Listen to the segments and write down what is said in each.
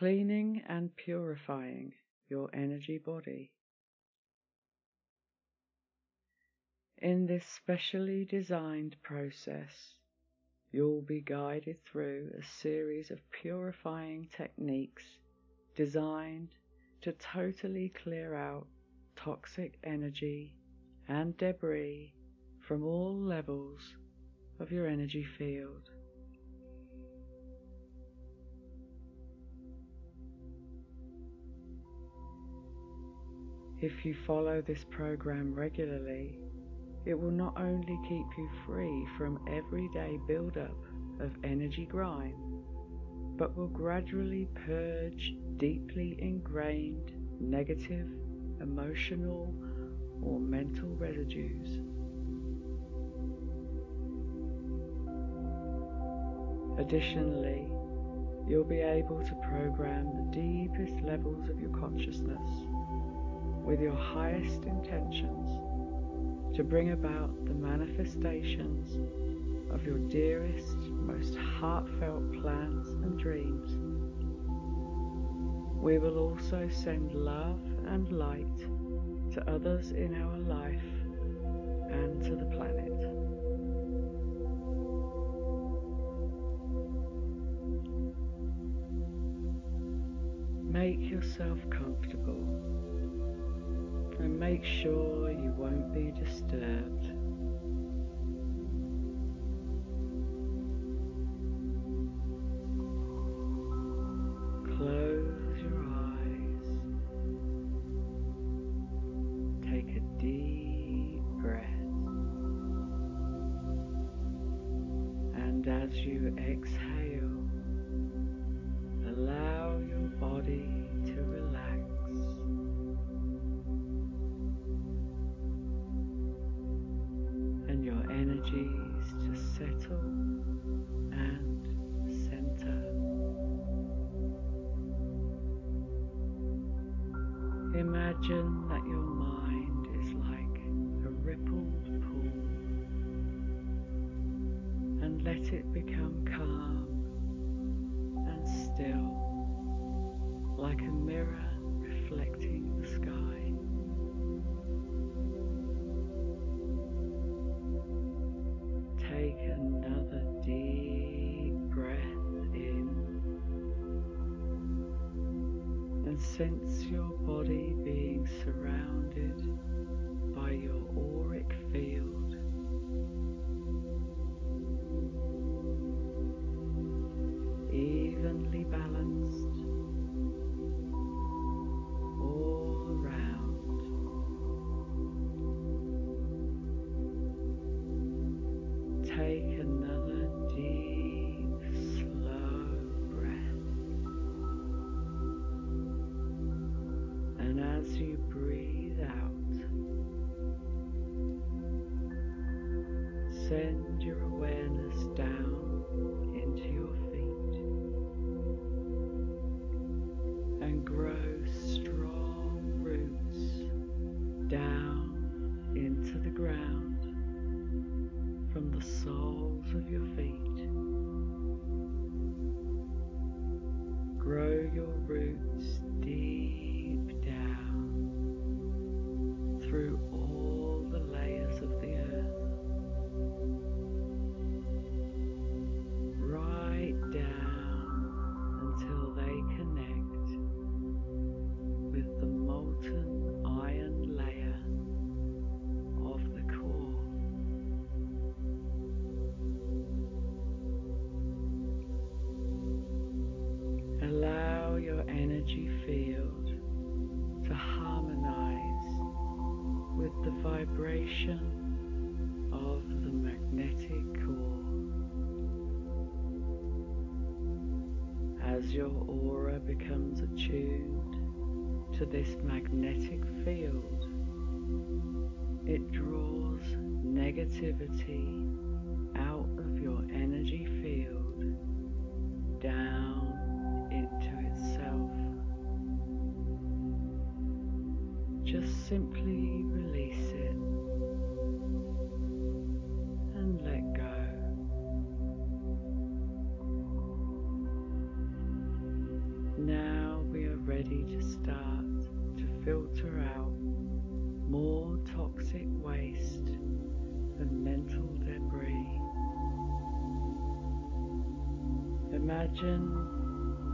cleaning and purifying your energy body. In this specially designed process, you'll be guided through a series of purifying techniques designed to totally clear out toxic energy and debris from all levels of your energy field. If you follow this program regularly, it will not only keep you free from everyday build-up of energy grime, but will gradually purge deeply ingrained negative emotional or mental residues. Additionally, you'll be able to program the deepest levels of your consciousness with your highest intentions to bring about the manifestations of your dearest, most heartfelt plans and dreams. We will also send love and light to others in our life and to the planet. Make yourself comfortable make sure you won't be disturbed. Sense your body soles of your feet. Vibration of the magnetic core. As your aura becomes attuned to this magnetic field, it draws negativity Now we are ready to start to filter out more toxic waste and mental debris. Imagine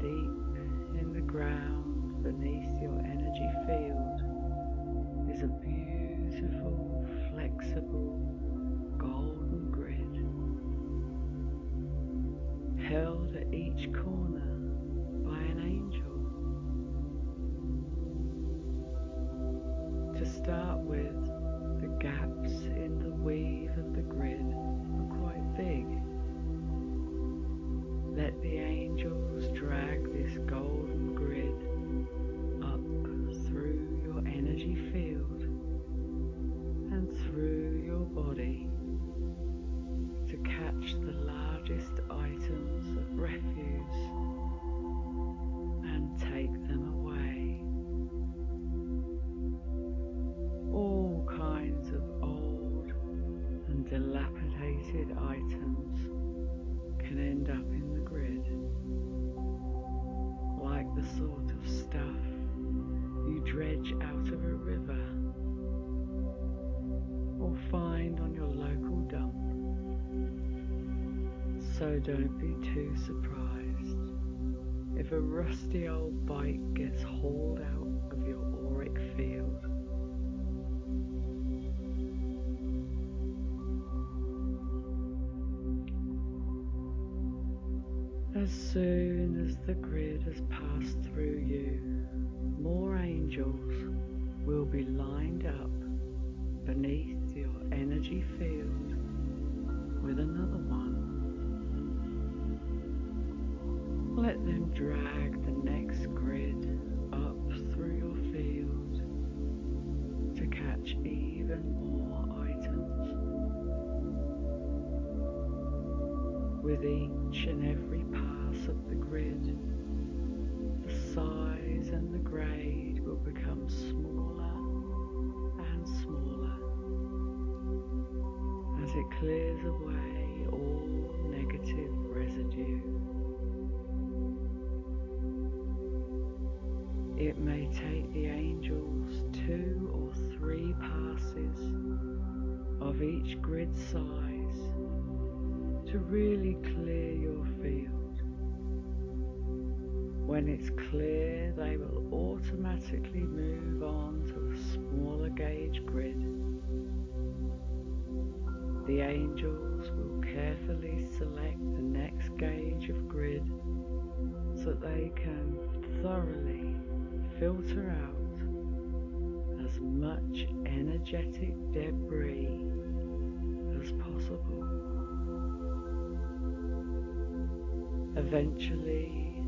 deep in the ground beneath your energy field is a beautiful, flexible, golden grid held at each corner don't be too surprised if a rusty old bike gets hauled out of your auric field. As soon as the grid has passed through you, more angels will be lined up beneath your energy field with another one. Let them drag the next grid up through your field to catch even more items. With each and every pass of the grid, the size and the grade will become smaller and smaller as it clears away It may take the angels two or three passes of each grid size to really clear your field. When it's clear, they will automatically move on to a smaller gauge grid. The angels will carefully select the next gauge of grid so that they can thoroughly filter out as much energetic debris as possible. Eventually,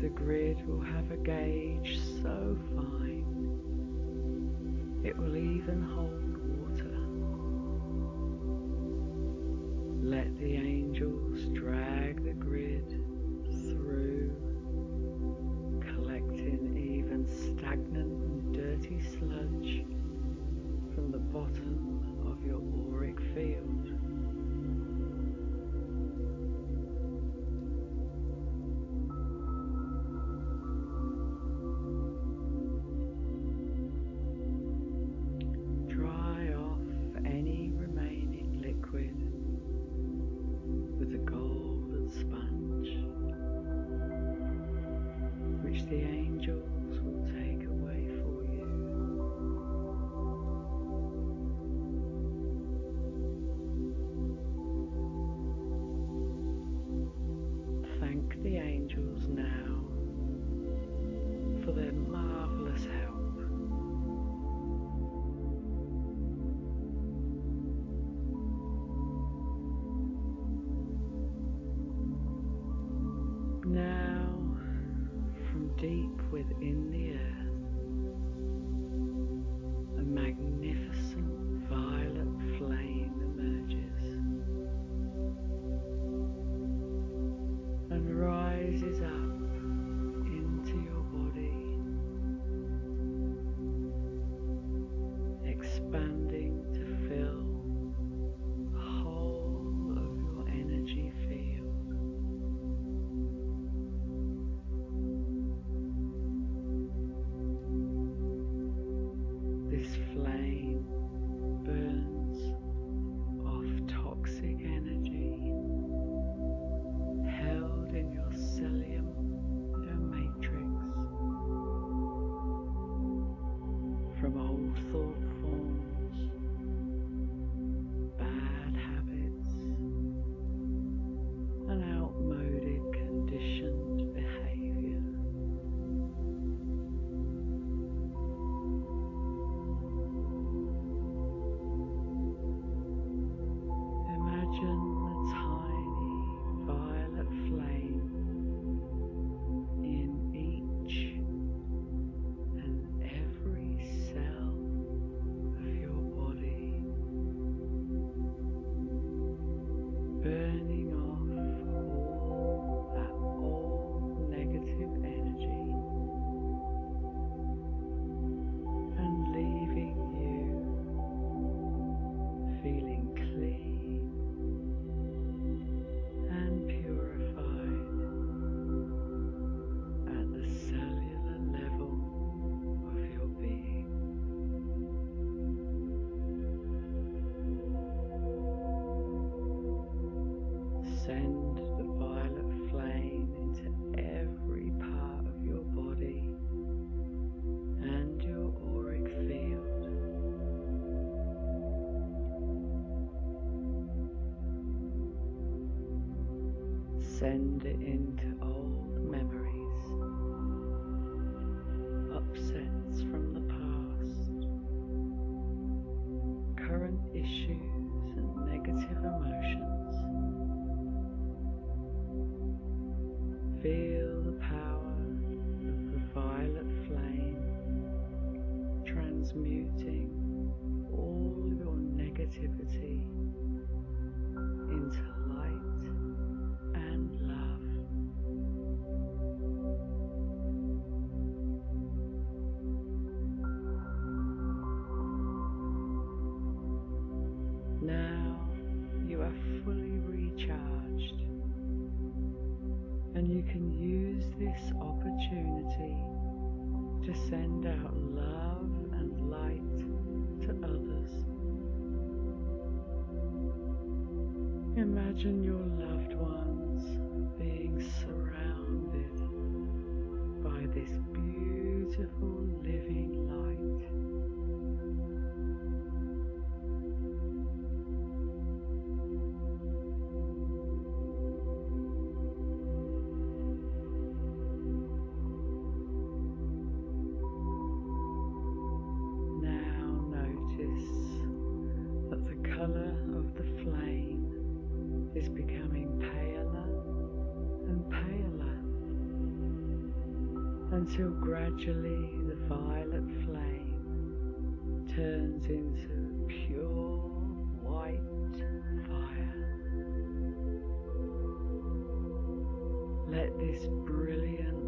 the grid will have a gauge so fine it will even hold wander into old memories, upsets from the past, current issues, and negative emotions. Feel Imagine your loved ones being surrounded by this beautiful living light. Now notice that the colour of the flame is becoming paler and paler until gradually the violet flame turns into pure white fire. Let this brilliant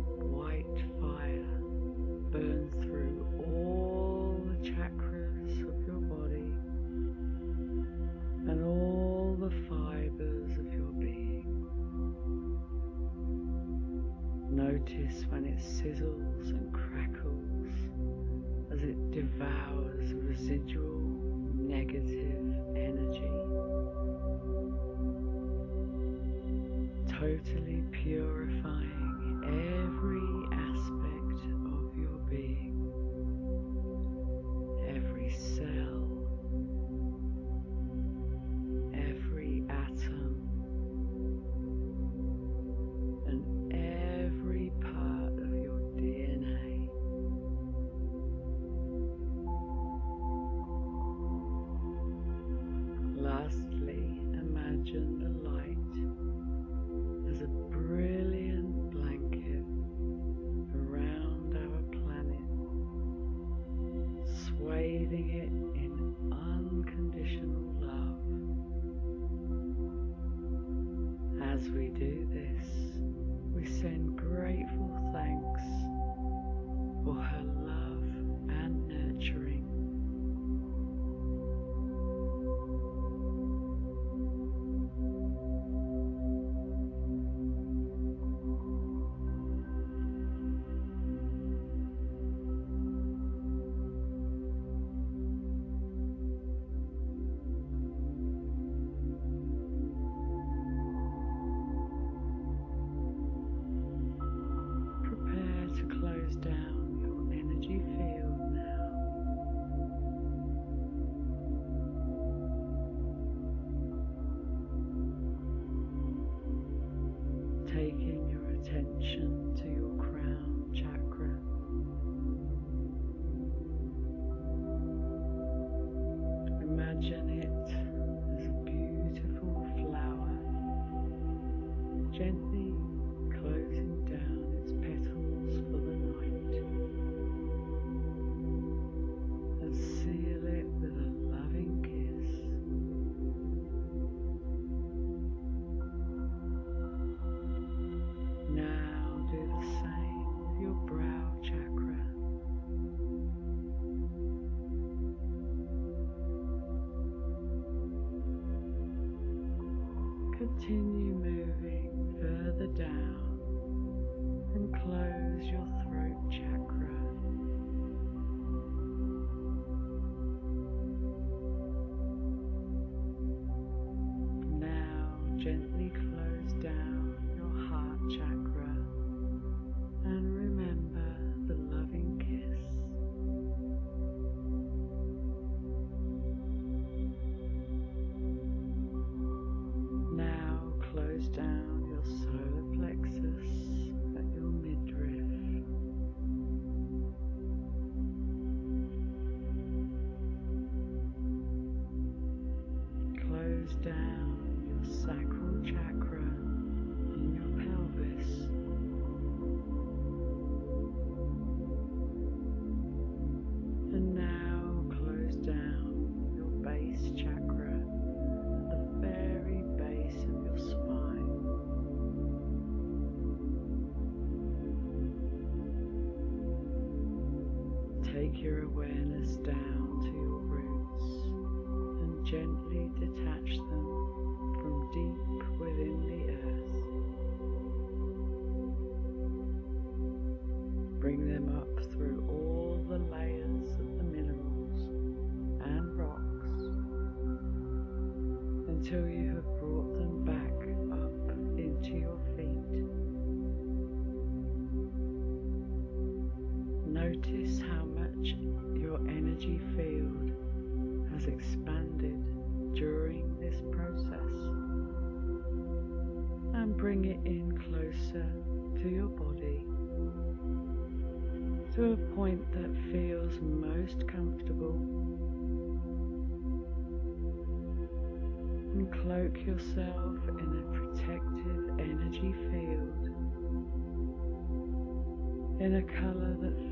sizzles and crackles as it devours residual negative energy. Totally purifying every religion attention in a colour that